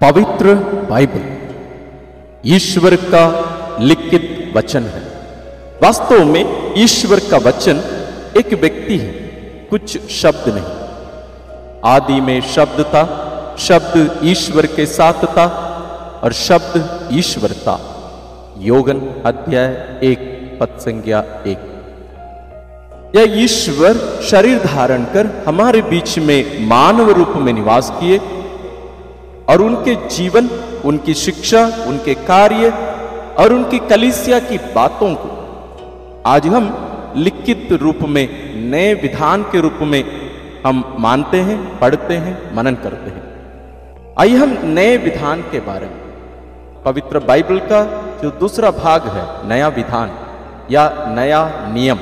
पवित्र बाइबल। ईश्वर का लिखित वचन है। वास्तव में ईश्वर का वचन एक व्यक्ति है, कुछ शब्द नहीं। आदि में शब्द था, शब्द ईश्वर के साथ था और शब्द ईश्वर था। योगन अध्याय एक पद संज्ञा एक। यह ईश्वर शरीर धारण कर हमारे बीच में मानव रूप में निवास किए और उनके जीवन, उनकी शिक्षा, उनके कार्य और उनकी कलिसिया की बातों को आज हम लिखित रूप में, नए विधान के रूप में हम मानते हैं, पढ़ते हैं, मनन करते हैं। आइए हम नए विधान के बारे में। पवित्र बाइबल का जो दूसरा भाग है, नया विधान या नया नियम,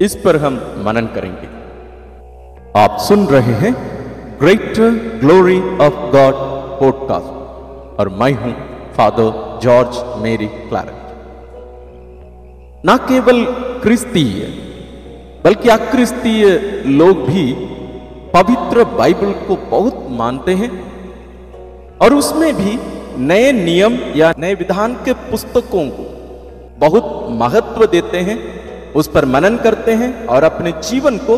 इस पर हम मनन करेंगे। आप सुन रहे हैं Greater Glory of God podcast और मैं हूँ फादर जॉर्ज मेरी क्लारक न केवल क्रिस्तीय, बल्कि अक्रिस्तीय लोग भी पवित्र बाइबल को बहुत मानते हैं और उसमें भी नए नियम या नए विधान के पुस्तकों को बहुत महत्व देते हैं, उस पर मनन करते हैं और अपने जीवन को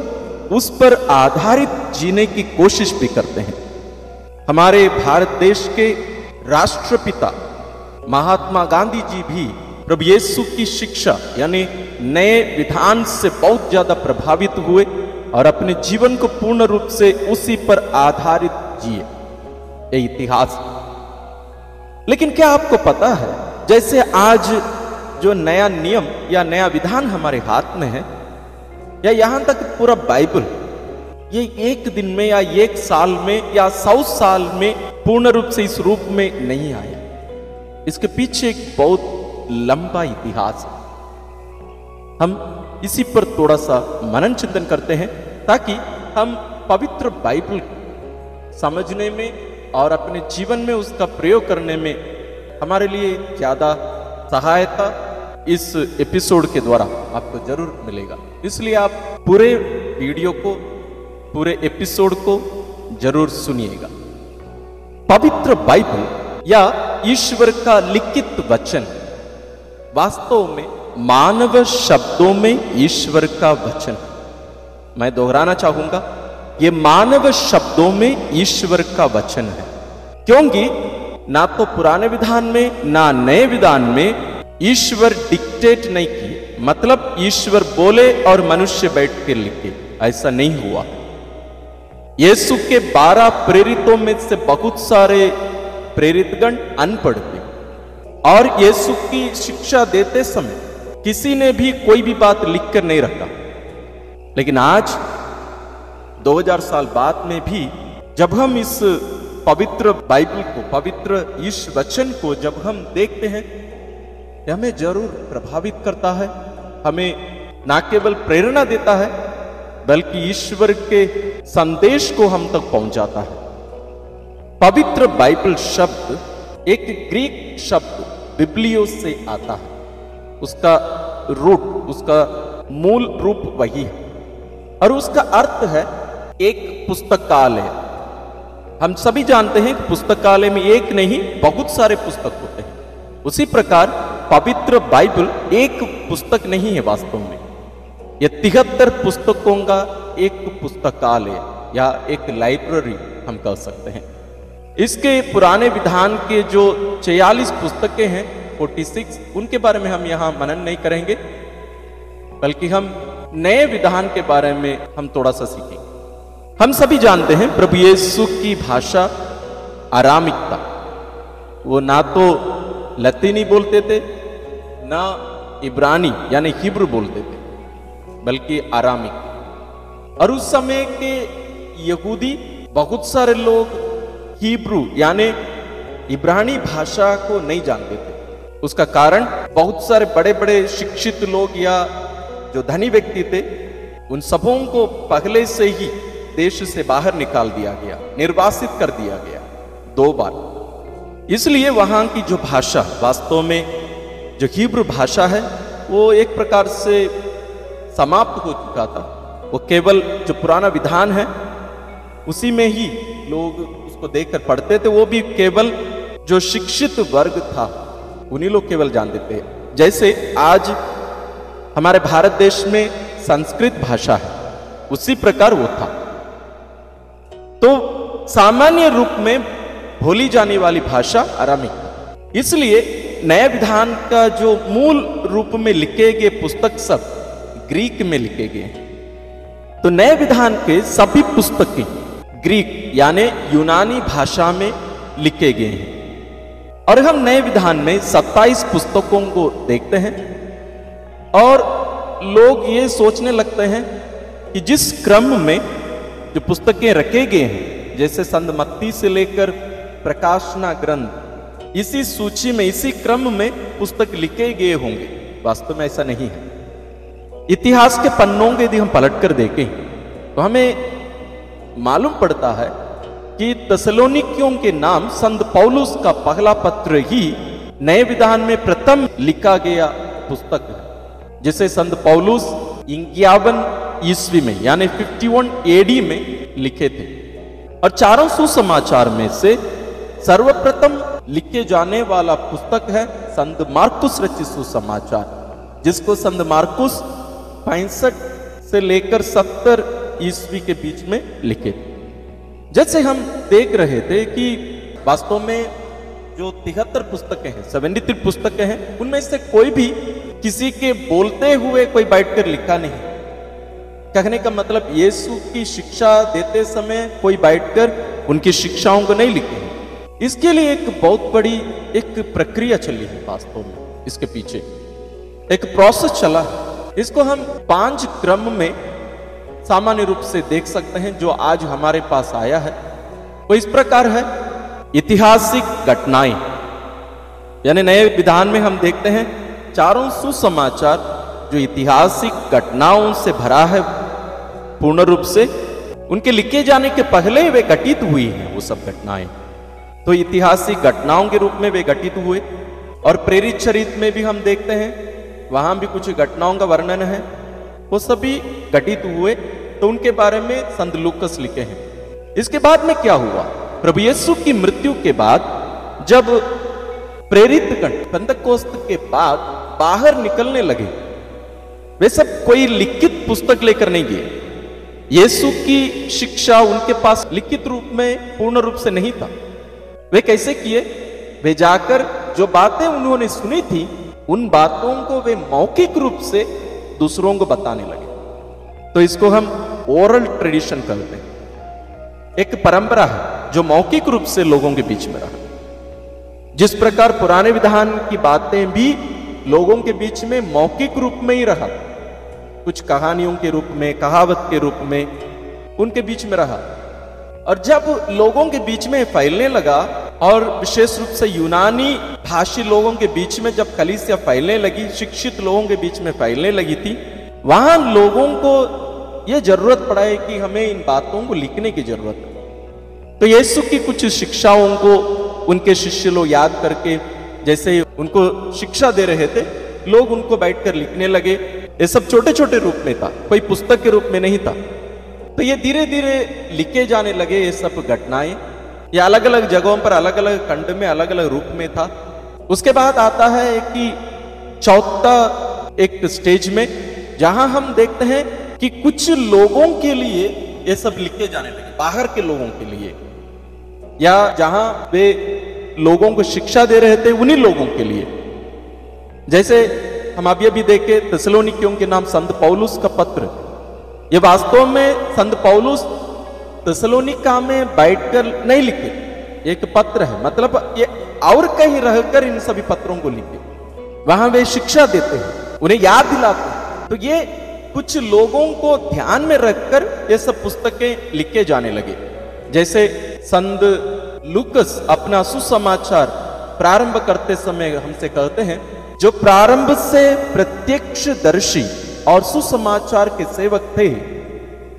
उस पर आधारित जीने की कोशिश भी करते हैं। हमारे भारत देश के राष्ट्रपिता महात्मा गांधी जी भी प्रभु यीशु की शिक्षा, यानी नए विधान से बहुत ज़्यादा प्रभावित हुए और अपने जीवन को पूर्ण रूप से उसी पर आधारित जिए। ये इतिहास। लेकिन क्या आपको पता है, जैसे आज जो नया नियम या नया विधान हमारे हाथ में है, या यहाँ तक पूरा बाइबल ये एक दिन में या एक साल में या सौ साल में पूर्ण रूप से इस रूप में नहीं आया इसके पीछे एक बहुत लंबा इतिहास है। हम इसी पर थोड़ा सा मनन चिंतन करते हैं ताकि हम पवित्र बाइबल समझने में और अपने जीवन में उसका प्रयोग करने में हमारे लिए ज़्यादा सहायता इस एपिसोड के द्वारा आपको ज़रूर मिलेगा। इसलिए आप पूरे वीडियो को पूरे एपिसोड को ज़रूर सुनिएगा। पवित्र बाइबल या ईश्वर का लिखित वचन वास्तव में मानव शब्दों में ईश्वर का वचन। मैं दोहराना चाहूँगा, ये मानव शब्दों में ईश्वर का वचन है। क्योंकि ना तो पुराने विधान में, ना नए विधान में ईश्वर डिक्टेट नहीं किए। मतलब ईश्वर बोले और मनुष्य बैठ के लिखे। ऐसा नहीं हुआ। यीशु के बारह प्रेरितों में से बहुत सारे प्रेरितगण अनपढ़ थे और यीशु की शिक्षा देते समय किसी ने भी कोई भी बात लिख कर नहीं रखा। लेकिन आज 2000 साल बाद में भी, जब हम इस पवित्र बाइबल को, पवित्र इस वचन को जब हम देखते हैं हमें ज़रूर प्रभावित करता है, हमें ना केवल प्रेरणा देता है बल्कि ईश्वर के संदेश को हम तक पहुंचाता है। पवित्र बाइबल शब्द एक ग्रीक शब्द बिब्लियो से आता है। उसका रूट, उसका मूल रूप वही है। और उसका अर्थ है, एक पुस्तकालय। हम सभी जानते हैं कि पुस्तकालय में एक नहीं, बहुत सारे पुस्तक होते हैं। उसी प्रकार पवित्र बाइबल एक पुस्तक नहीं है वास्तव में। यह तिहत्तर पुस्तकों का एक पुस्तकालय या एक लाइब्रेरी हम कह सकते हैं। इसके पुराने विधान के जो 46 पुस्तकें हैं 46 उनके बारे में हम यहाँ मनन नहीं करेंगे, बल्कि हम नए विधान के बारे में हम थोड़ा सा सीखेंगे। हम सभी जानते हैं प्रभु यीशु की भाषा आरामिकता वो ना तो लतीनी बोलते थे, ना इब्रानी, यानी हिब्रू बोलते थे। बल्कि आरामिक और उस समय के यहूदी, बहुत सारे लोग हिब्रू, यानी इब्रानी भाषा को नहीं जानते थे। उसका कारण, बहुत सारे बड़े बड़े शिक्षित लोग या जो धनी व्यक्ति थे, उन सबों को पहले से ही देश से बाहर निकाल दिया गया, निर्वासित कर दिया गया, दो बार। इसलिए वहाँ की जो भाषा, वास्तव में जो हिब्रू भाषा है, वो एक प्रकार से समाप्त हो चुका था। वो केवल जो पुराना विधान है, उसी में ही लोग उस उसको देखकर पढ़ते थे। वो भी केवल जो शिक्षित वर्ग था, उन्हीं लोग केवल जानते थे जैसे आज हमारे भारत देश में संस्कृत भाषा है, उसी प्रकार वो था। तो सामान्य रूप में भोली जाने वाली भाषा अरामिक इसलिए नए विधान का जो मूल रूप में लिखे गए पुस्तक सब ग्रीक में लिखे गए तो नए विधान के सभी पुस्तकें ग्रीक यानी यूनानी भाषा में लिखे गए हैं। और हम नए विधान में 27 पुस्तकों को देखते हैं और लोग ये सोचने लगते हैं कि जिस क्रम में जो पुस्तकें रखे गए हैं, जैसे संत मत्ती से लेकर प्रकाशना ग्रंथ, इसी सूची में, इसी क्रम में पुस्तक लिखे गए होंगे। वास्तव में ऐसा नहीं है। इतिहास के पन्नों के यदि हम पलट कर देखें तो हमें मालूम पड़ता है कि तसलोनिकियों के नाम संत पौलुस का पहला पत्र ही नए विधान में प्रथम लिखा गया पुस्तक है, जिसे संत पौलुस इंग्यावन ईस्वी में, यानी 51 एडी में लिखे थे। और चारों सुसमाचार में से सर्वप्रथम लिखे जाने वाला पुस्तक है संत मार्कुस रचित सुसमाचार, जिसको संत मार्कुस पैंसठ से लेकर सत्तर ईस्वी के बीच में लिखे। जैसे हम देख रहे थे कि वास्तव में जो तिहत्तर पुस्तकें हैं, सेवेंटी थ्री पुस्तकें हैं, उनमें से कोई भी किसी के बोलते हुए कोई बैठकर लिखा नहीं। कहने का मतलब यीशु की शिक्षा देते समय कोई बैठकर उनकी शिक्षाओं को नहीं लिखे। इसके लिए एक बहुत बड़ी एक प्रक्रिया चली है वास्तव में, इसके पीछे। एक प्रोसेस चला है। इसको हम पाँच क्रम में सामान्य रूप से देख सकते हैं, जो आज हमारे पास आया है। वो इस प्रकार है ऐतिहासिक घटनाएँ। यानी नए विधान में हम देखते हैं, चारों सुसमाचार जो ऐतिहासिक घटनाओं से भरा है, पूर्ण रूप से, उनके लिखे जाने के पहले वे घटित हुई हैं, वो सब घटनाएँ। तो ऐतिहासिक घटनाओं के रूप में वे घटित हुए, और प्रेरित चरित्र में भी हम देखते हैं वहाँ भी कुछ घटनाओं का वर्णन है। वो सभी घटित हुए तो उनके बारे में संत लुकस लिखे हैं। इसके बाद में क्या हुआ? प्रभु यीशु की मृत्यु के बाद, जब प्रेरित गण के बाद बाहर निकलने लगे, वे सब कोई लिखित पुस्तक लेकर नहीं गए। यीशु की शिक्षा उनके पास लिखित रूप में पूर्ण रूप से नहीं था। वे कैसे किए? वे जाकर जो बातें उन्होंने सुनी थी उन बातों को वे मौखिक रूप से दूसरों को बताने लगे। तो इसको हम ओरल ट्रेडिशन कहते हैं। एक परंपरा है जो मौखिक रूप से लोगों के बीच में रहा। जिस प्रकार पुराने विधान की बातें भी लोगों के बीच में मौखिक रूप में ही रहा, कुछ कहानियों के रूप में, कहावत के रूप में उनके बीच में रहा। और जब लोगों के बीच में फैलने लगा और विशेष रूप से यूनानी भाषी लोगों के बीच में जब कलीसिया फैलने लगी, शिक्षित लोगों के बीच में फैलने लगी थी, वहाँ लोगों को यह ज़रूरत पड़ा है कि हमें इन बातों को लिखने की ज़रूरत है। तो यीशु की कुछ शिक्षाओं को उनके शिष्य लोग याद करके, जैसे उनको शिक्षा दे रहे थे, लोग उनको बैठकर लिखने लगे। ये सब छोटे छोटे रूप में था, कोई पुस्तक के रूप में नहीं था। तो ये धीरे धीरे लिखे जाने लगे ये सब घटनाएँ। ये अलग अलग जगहों पर अलग अलग खंड में अलग अलग रूप में था। उसके बाद आता है कि चौथा एक स्टेज में, जहाँ हम देखते हैं कि कुछ लोगों के लिए ये सब लिखे जाने लगे, बाहर के लोगों के लिए। या जहाँ वे लोगों को शिक्षा दे रहे थे, उन्हीं लोगों के लिए। जैसे हम अभी अभी देखे तसलोनिकियों के नाम संत पौलुस का पत्र। ये वास्तव में संत पौलुस तसलोनिका में बैठकर नहीं लिखे। एक पत्र है मतलब ये और कहीं रहकर इन सभी पत्रों को लिखे। वहाँ वे शिक्षा देते हैं, उन्हें याद दिलाते हैं। तो ये कुछ लोगों को ध्यान में रखकर ये सब पुस्तकें लिखे जाने लगे। जैसे संत लुकस अपना सुसमाचार प्रारंभ करते समय हमसे कहते हैं, जो प्रारंभ से प्रत्यक्ष दर्शी और सुसमाचार के सेवक थे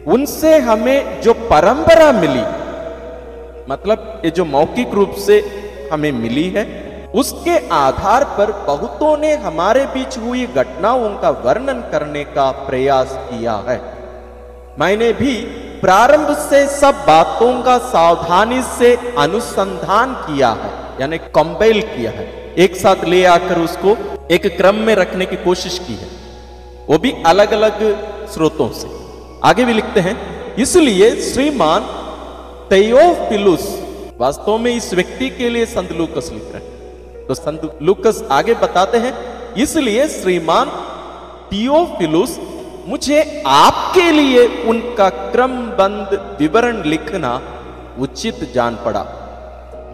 उनसे हमें जो परंपरा मिली मतलब ये जो मौखिक रूप से हमें मिली है, उसके आधार पर बहुतों ने हमारे बीच हुई घटनाओं का वर्णन करने का प्रयास किया है। मैंने भी प्रारंभ से सब बातों का सावधानी से अनुसंधान किया है, यानी कंपेल किया है। एक साथ ले आकर उसको एक क्रम में रखने की कोशिश की है, वो भी अलग अलग स्रोतों से। आगे भी लिखते हैं, इसलिए श्रीमान तेयोफिलुस वास्तव में इस व्यक्ति के लिए संत लूकस लिख रहे हैं। तो संत लूकस आगे बताते हैं, इसलिए श्रीमान टियोफिलुस मुझे आपके लिए उनका क्रमबंद विवरण लिखना उचित जान पड़ा,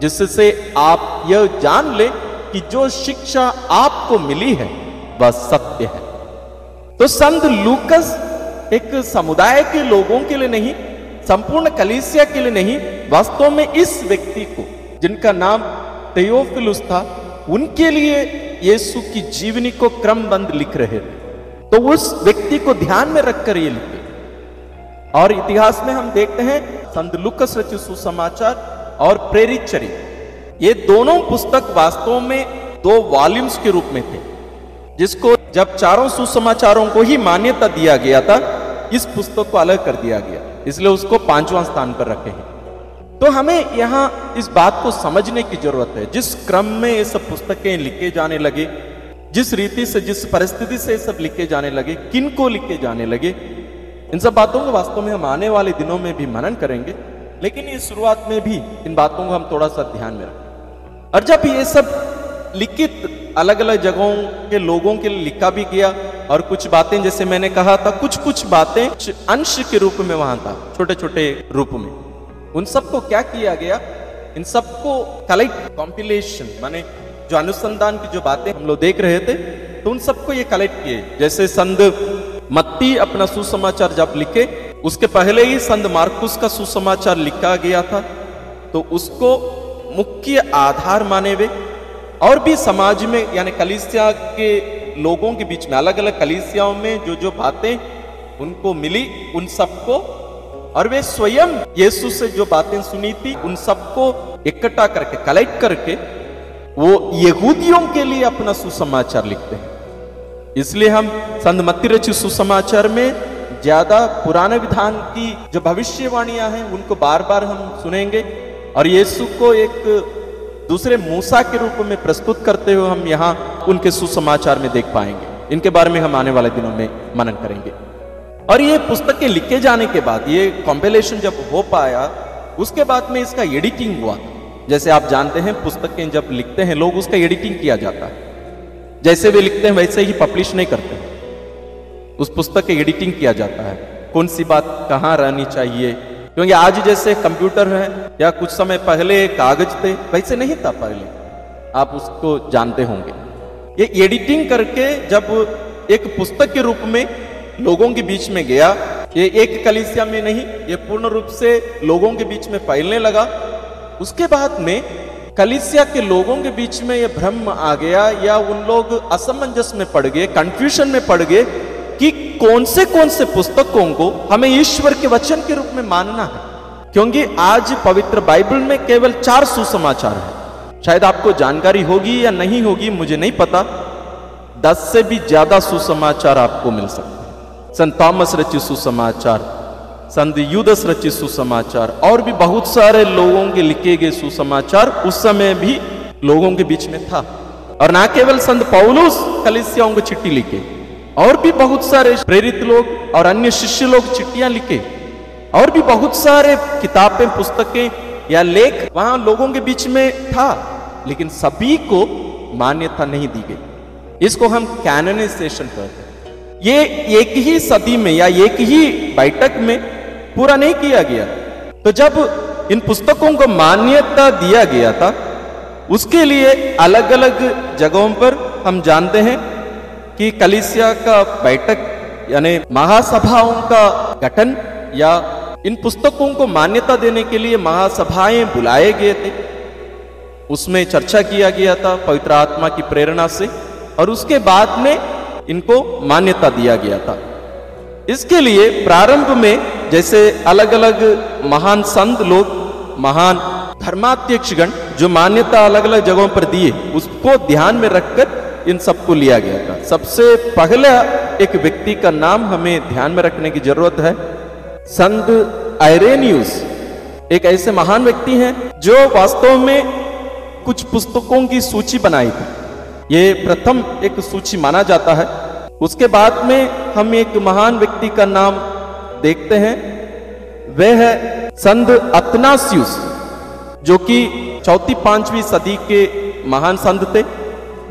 जिससे आप यह जान ले कि जो शिक्षा आपको मिली है, वह सत्य है। तो संत लूकस एक समुदाय के लोगों के लिए नहीं, संपूर्ण कलिसिया के लिए नहीं, वास्तव में इस व्यक्ति को, जिनका नाम तेयोफिलुस था, उनके लिए यीशु की जीवनी को क्रमबंद लिख रहे थे। तो उस व्यक्ति को ध्यान में रखकर ये लिखे। और इतिहास में हम देखते हैं, संत लुकस रचित सुसमाचार और प्रेरित चरित ये दोनों पुस्तक वास्तव में दो वॉल्यूम्स के रूप में थे, जिसको जब चारों सुसमाचारों को ही मान्यता दिया गया था इस पुस्तक को अलग कर दिया गया। इसलिए उसको पांचवां स्थान पर रखे हैं। तो हमें यहाँ इस बात को समझने की ज़रूरत है। जिस क्रम में ये सब पुस्तकें लिखे जाने लगे, जिस रीति से, जिस परिस्थिति से सब लिखे जाने लगे, किन को लिखे जाने लगे, इन सब बातों को वास्तव में हम आने वाले दिनों में भी मनन करेंगे। लेकिन इस शुरुआत में भी इन बातों को हम थोड़ा सा ध्यान में रखें। और जब ये सब लिखित अलग अलग जगहों के लोगों के लिए लिखा भी गया और कुछ बातें जैसे मैंने कहा था कुछ कुछ बातें अंश के रूप में वहाँ था छोटे छोटे रूप में। उन सबको क्या किया गया? इन सबको कलेक्ट कॉम्पिलेशन माने जो अनुसंधान की जो बातें हम लोग देख रहे थे तो उन सबको ये कलेक्ट किए। जैसे संत मत्ती अपना सुसमाचार जब लिखे, उसके पहले ही संत मार्कुस का सुसमाचार लिखा गया था तो उसको मुख्य आधार माने हुए और भी समाज में, यानी कलिसिया के लोगों के बीच में अलग अलग कलिसियाओं में जो जो बातें उनको मिली, उन सबको, और वे स्वयं यीशु से जो बातें सुनी थी, उन सबको इकट्ठा करके कलेक्ट करके, वो यहूदियों के लिए अपना सुसमाचार लिखते हैं। इसलिए हम संत मत्ती रचित सुसमाचार में ज़्यादा पुराने विधान की जो भविष्यवाणियाँ हैं, उनको बार बार हम सुनेंगे, और यीशु को एक दूसरे मूसा के रूप में प्रस्तुत करते हुए हम यहाँ उनके सुसमाचार में देख पाएँगे। इनके बारे में हम आने वाले दिनों में मनन करेंगे। और ये पुस्तकें लिखे जाने के बाद, ये कॉम्पिलेशन जब हो पाया, उसके बाद में इसका एडिटिंग हुआ। जैसे आप जानते हैं, पुस्तकें जब लिखते हैं, लोग उसका एडिटिंग किया जाता है। जैसे वे लिखते हैं, वैसे ही पब्लिश नहीं करते। उस पुस्तक की एडिटिंग किया जाता है। कौन सी बात कहाँ रहनी चाहिए? क्योंकि आज जैसे कंप्यूटर है या कुछ समय पहले कागज़ थे, वैसे नहीं था पहले। आप उसको जानते होंगे। ये एडिटिंग करके जब एक पुस्तक के रूप में लोगों के बीच में गया, ये एक कलिसिया में नहीं, ये पूर्ण रूप से लोगों के बीच में फैलने लगा। उसके बाद में कलिसिया के लोगों के बीच में ये भ्रम आ गया या उन लोग असमंजस में पड़ गए कंफ्यूजन में पड़ गए कि कौन से कौन से पुस्तकों को हमें ईश्वर के वचन के रूप में मानना है? क्योंकि आज पवित्र बाइबल में केवल चार सुसमाचार है। शायद आपको जानकारी होगी या नहीं होगी, मुझे नहीं पता। दस से भी ज़्यादा सुसमाचार आपको मिल सकते हैं। संत थॉमस रचित सुसमाचार, संत युदस रचित सुसमाचार, और भी बहुत सारे लोगों के लिखे गए सुसमाचार उस समय भी लोगों के बीच में था। और ना केवल संत पौलुस कलिसियाओं को चिट्ठी लिखे। और भी बहुत सारे प्रेरित लोग और अन्य शिष्य लोग चिट्ठियाँ लिखे। और भी बहुत सारे किताबें, पुस्तकें या लेख वहाँ लोगों के बीच में था, लेकिन सभी को मान्यता नहीं दी गई। इसको हम कैननाइजेशन कहते हैं। ये एक ही सदी में या एक ही बैठक में पूरा नहीं किया गया। तो जब इन पुस्तकों को मान्यता दिया गया था, उसके लिए अलग अलग जगहों पर हम जानते हैं कि कलिसिया का बैठक यानी महासभाओं का गठन या इन पुस्तकों को मान्यता देने के लिए महासभाएँ बुलाए गए थे। उसमें चर्चा किया गया था पवित्र आत्मा की प्रेरणा से और उसके बाद में इनको मान्यता दिया गया था। इसके लिए प्रारंभ में जैसे अलग अलग महान संत लोग, महान धर्माध्यक्षगण जो मान्यता अलग अलग जगहों पर दिए, उसको ध्यान में रखकर इन सबको लिया गया था। सबसे पहला एक व्यक्ति का नाम हमें ध्यान में रखने की ज़रूरत है, संत आयरेनियस। एक ऐसे महान व्यक्ति हैं जो वास्तव में कुछ पुस्तकों की सूची बनाई थी। ये प्रथम एक सूची माना जाता है। उसके बाद में हम एक महान व्यक्ति का नाम देखते हैं। वह है संत अतनासियुस, जो कि चौथी पांचवी सदी के महान संत थे।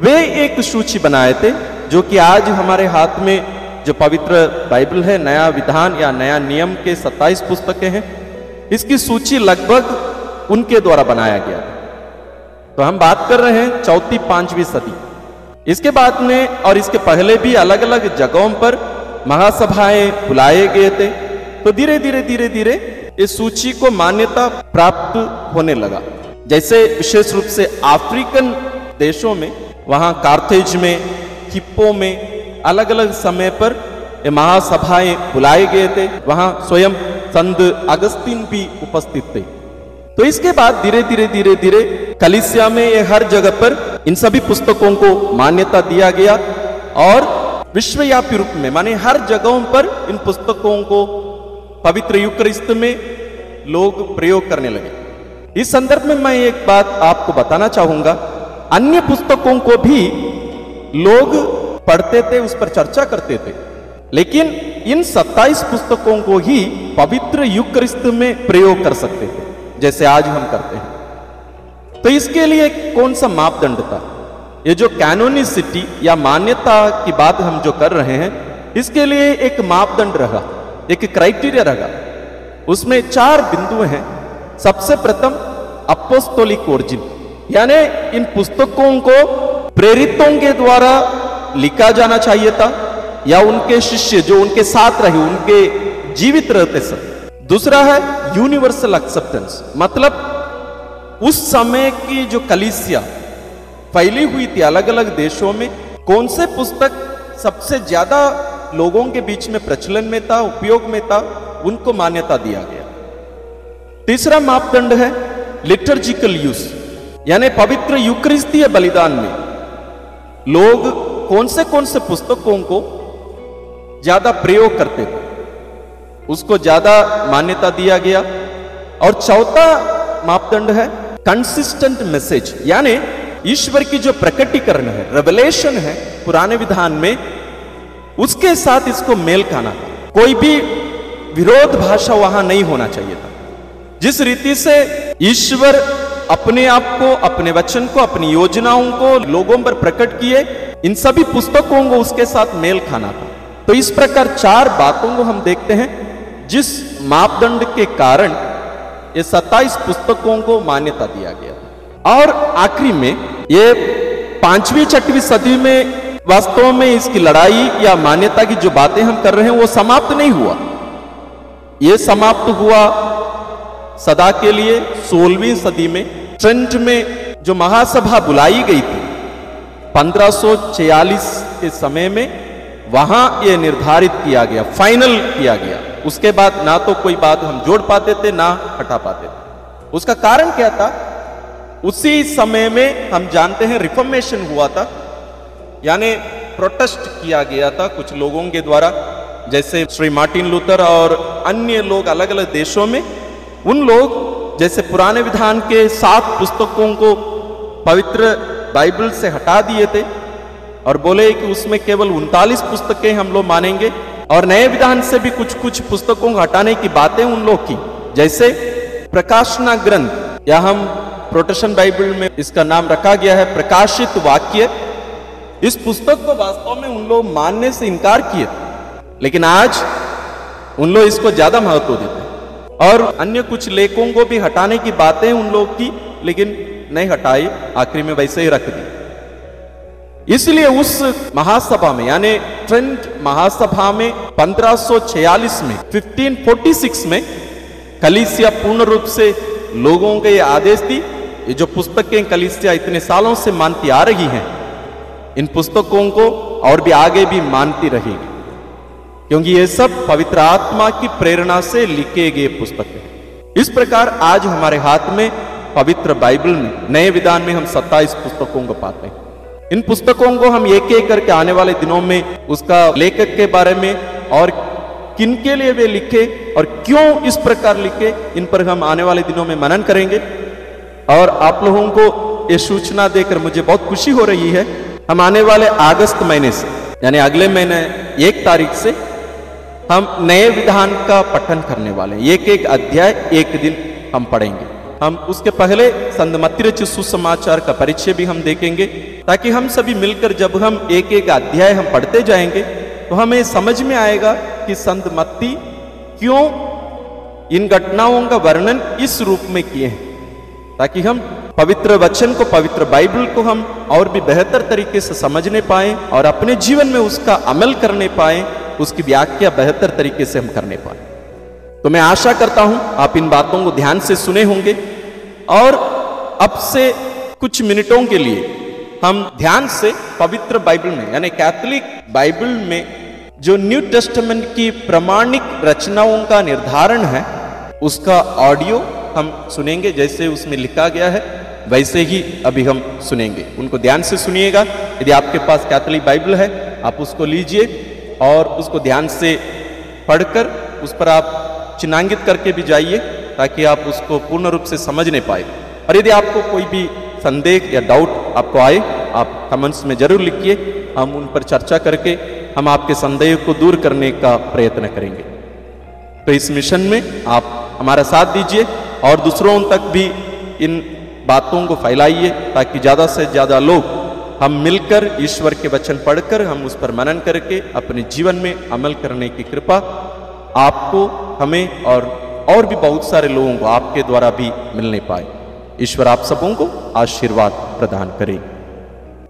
वे एक सूची बनाए थे, जो कि आज हमारे हाथ में जो पवित्र बाइबल है, नया विधान या नया नियम के 27 पुस्तकें हैं, इसकी सूची लगभग उनके द्वारा बनाया गया तो हम बात कर रहे हैं चौथी पांचवी सदी। इसके बाद में और इसके पहले भी अलग अलग जगहों पर महासभाएँ बुलाए गए थे तो धीरे धीरे धीरे धीरे इस सूची को मान्यता प्राप्त होने लगा। जैसे विशेष रूप से अफ्रीकन देशों में वहाँ कार्थेज में हिप्पो में अलग अलग समय पर महासभाएँ बुलाए गए थे। वहाँ स्वयं संत अगस्तीन भी उपस्थित थे। तो इसके बाद धीरे धीरे धीरे धीरे कलिसिया में ये हर जगह पर इन सभी पुस्तकों को मान्यता दिया गया और विश्वव्यापी रूप में, माने हर जगहों पर इन पुस्तकों को पवित्र युक्रिस्त में लोग प्रयोग करने लगे। इस संदर्भ में मैं एक बात आपको बताना चाहूँगा। अन्य पुस्तकों को भी लोग पढ़ते थे, उस पर चर्चा करते थे। लेकिन इन 27 पुस्तकों को ही पवित्र युक्रिस्त में प्रयोग कर सकते थे, जैसे आज हम करते हैं। तो इसके लिए कौन सा मापदंड था? ये जो कैनोनिसिटी या मान्यता की बात हम जो कर रहे हैं, इसके लिए एक मापदंड रहा, एक क्राइटेरिया रहा। उसमें चार बिंदु हैं। सबसे प्रथम अपोस्तोलिक ओरिजिन यानी इन पुस्तकों को प्रेरितों के द्वारा लिखा जाना चाहिए था, या उनके शिष्य जो उनके साथ रहे, उनके जीवित रहते सब दूसरा है यूनिवर्सल एक्सेप्टेंस मतलब उस समय की जो कलिसिया फैली हुई थी अलग अलग देशों में, कौन से पुस्तक सबसे ज़्यादा लोगों के बीच में प्रचलन में था, उपयोग में था, उनको मान्यता दिया गया। तीसरा मापदंड है लिटर्जिकल यूज़ यानी पवित्र युक्रिस्तीय बलिदान में। लोग कौन से कौन से पुस्तकों को ज़्यादा प्रयोग करते थे? उसको ज़्यादा मान्यता दिया गया। और चौथा मापदंड है कंसिस्टेंट मैसेज यानी ईश्वर की जो प्रकटीकरण है रेवलेशन है, पुराने विधान में, उसके साथ इसको मेल खाना कोई भी विरोध भाषा वहाँ नहीं होना चाहिए था। जिस रीति से ईश्वर अपने आप को, अपने वचन को, अपनी योजनाओं को लोगों पर प्रकट किए। इन सभी पुस्तकों को उसके साथ मेल खाना था। तो इस प्रकार चार बातों को हम देखते हैं, जिस मापदंड के कारण ये 27 पुस्तकों को मान्यता दिया गया और आखिरी में ये पांचवी, छठवीं सदी में वास्तव में इसकी लड़ाई या मान्यता की जो बातें हम कर रहे हैं, वो समाप्त नहीं हुआ। ये समाप्त हुआ सदा के लिए सोलहवीं सदी में ट्रेंट में जो महासभा बुलाई गई थी 1546 के समय में वहाँ यह निर्धारित किया गया, फाइनल किया गया। उसके बाद ना तो कोई बात हम जोड़ पाते थे, ना हटा पाते थे। उसका कारण क्या था? उसी समय में हम जानते हैं रिफॉर्मेशन हुआ था, यानी प्रोटेस्ट किया गया था कुछ लोगों के द्वारा, जैसे श्री मार्टिन लूथर और अन्य लोग अलग अलग देशों में। उन लोग जैसे पुराने विधान के सात पुस्तकों को पवित्र बाइबल से हटा दिए थे और बोले कि उसमें केवल उनतालीस पुस्तकें हम लोग मानेंगे और नए विधान से भी कुछ कुछ पुस्तकों को हटाने की बातें उन लोग की। जैसे प्रकाशना ग्रंथ, या हम प्रोटेशन बाइबल में इसका नाम रखा गया है प्रकाशित वाक्य। इस पुस्तक को वास्तव में उन लोग मानने से इनकार किए। लेकिन आज उन लोग इसको ज़्यादा महत्व देते और अन्य कुछ लेखों को भी हटाने की बातें उन लोग की, लेकिन नहीं हटाई, आखिरी में वैसे ही रख दी। इसलिए उस महासभा में, यानी ट्रेंट महासभा में 1546 में 1546 में कलिसिया पूर्ण रूप से लोगों के आदेश दी, ये जो पुस्तकें कलिसिया इतने सालों से मानती आ रही हैं, इन पुस्तकों को और भी आगे भी मानती रहेगी। क्योंकि ये सब पवित्र आत्मा की प्रेरणा से लिखे गए पुस्तक हैं। इस प्रकार आज हमारे हाथ में पवित्र बाइबल में नए विधान में हम 27 पुस्तकों को पाते हैं। इन पुस्तकों को हम एक एक करके आने वाले दिनों में उसका लेखक के बारे में और किनके लिए वे लिखे और क्यों इस प्रकार लिखे, इन पर हम आने वाले दिनों में मनन करेंगे। और आप लोगों को ये सूचना देकर मुझे बहुत खुशी हो रही है। हम आने वाले अगस्त महीने से, यानी अगले महीने एक तारीख से हम नए विधान का पठन करने वाले हैं। एक एक अध्याय, एक दिन हम पढ़ेंगे। हम उसके पहले संदमतिरच सुसमाचार का परिचय भी हम देखेंगे, ताकि हम सभी मिलकर जब हम एक एक अध्याय हम पढ़ते जाएँगे तो हमें समझ में आएगा कि संत क्यों, इन घटनाओं का वर्णन इस रूप में किए हैं। ताकि हम पवित्र वचन को, पवित्र बाइबल को हम और भी बेहतर तरीके से समझने पाए और अपने जीवन में उसका अमल करने पाए उसकी व्याख्या बेहतर तरीके से हम करने पाए। तो मैं आशा करता हूँ आप इन बातों को ध्यान से सुने होंगे। और अब से कुछ मिनटों के लिए हम ध्यान से पवित्र बाइबल में, यानी कैथोलिक बाइबल में जो न्यू टेस्टमेंट की प्रमाणिक रचनाओं का निर्धारण है, उसका ऑडियो हम सुनेंगे, जैसे उसमें लिखा गया है, वैसे ही अभी हम सुनेंगे। उनको ध्यान से सुनिएगा। यदि आपके पास कैथोलिक बाइबल है, आप उसको लीजिए। और उसको ध्यान से पढ़कर उस पर आप चिन्हांकित करके भी जाइए, ताकि आप उसको पूर्ण रूप से समझ नहीं पाए। और यदि आपको कोई भी संदेह या डाउट आपको आए, आप कमेंट्स में ज़रूर लिखिए। हम उन पर चर्चा करके, हम आपके संदेह को दूर करने का प्रयत्न करेंगे। तो इस मिशन में आप हमारा साथ दीजिए और दूसरों तक भी इन बातों को फैलाइए, ताकि ज़्यादा से ज़्यादा लोग हम मिलकर ईश्वर के वचन पढ़कर, हम उस पर मनन करके अपने जीवन में अमल करने की कृपा आपको, हमें और और भी बहुत सारे लोगों को आपके द्वारा भी मिलने पाए। ईश्वर आप सबों को आशीर्वाद प्रदान करे।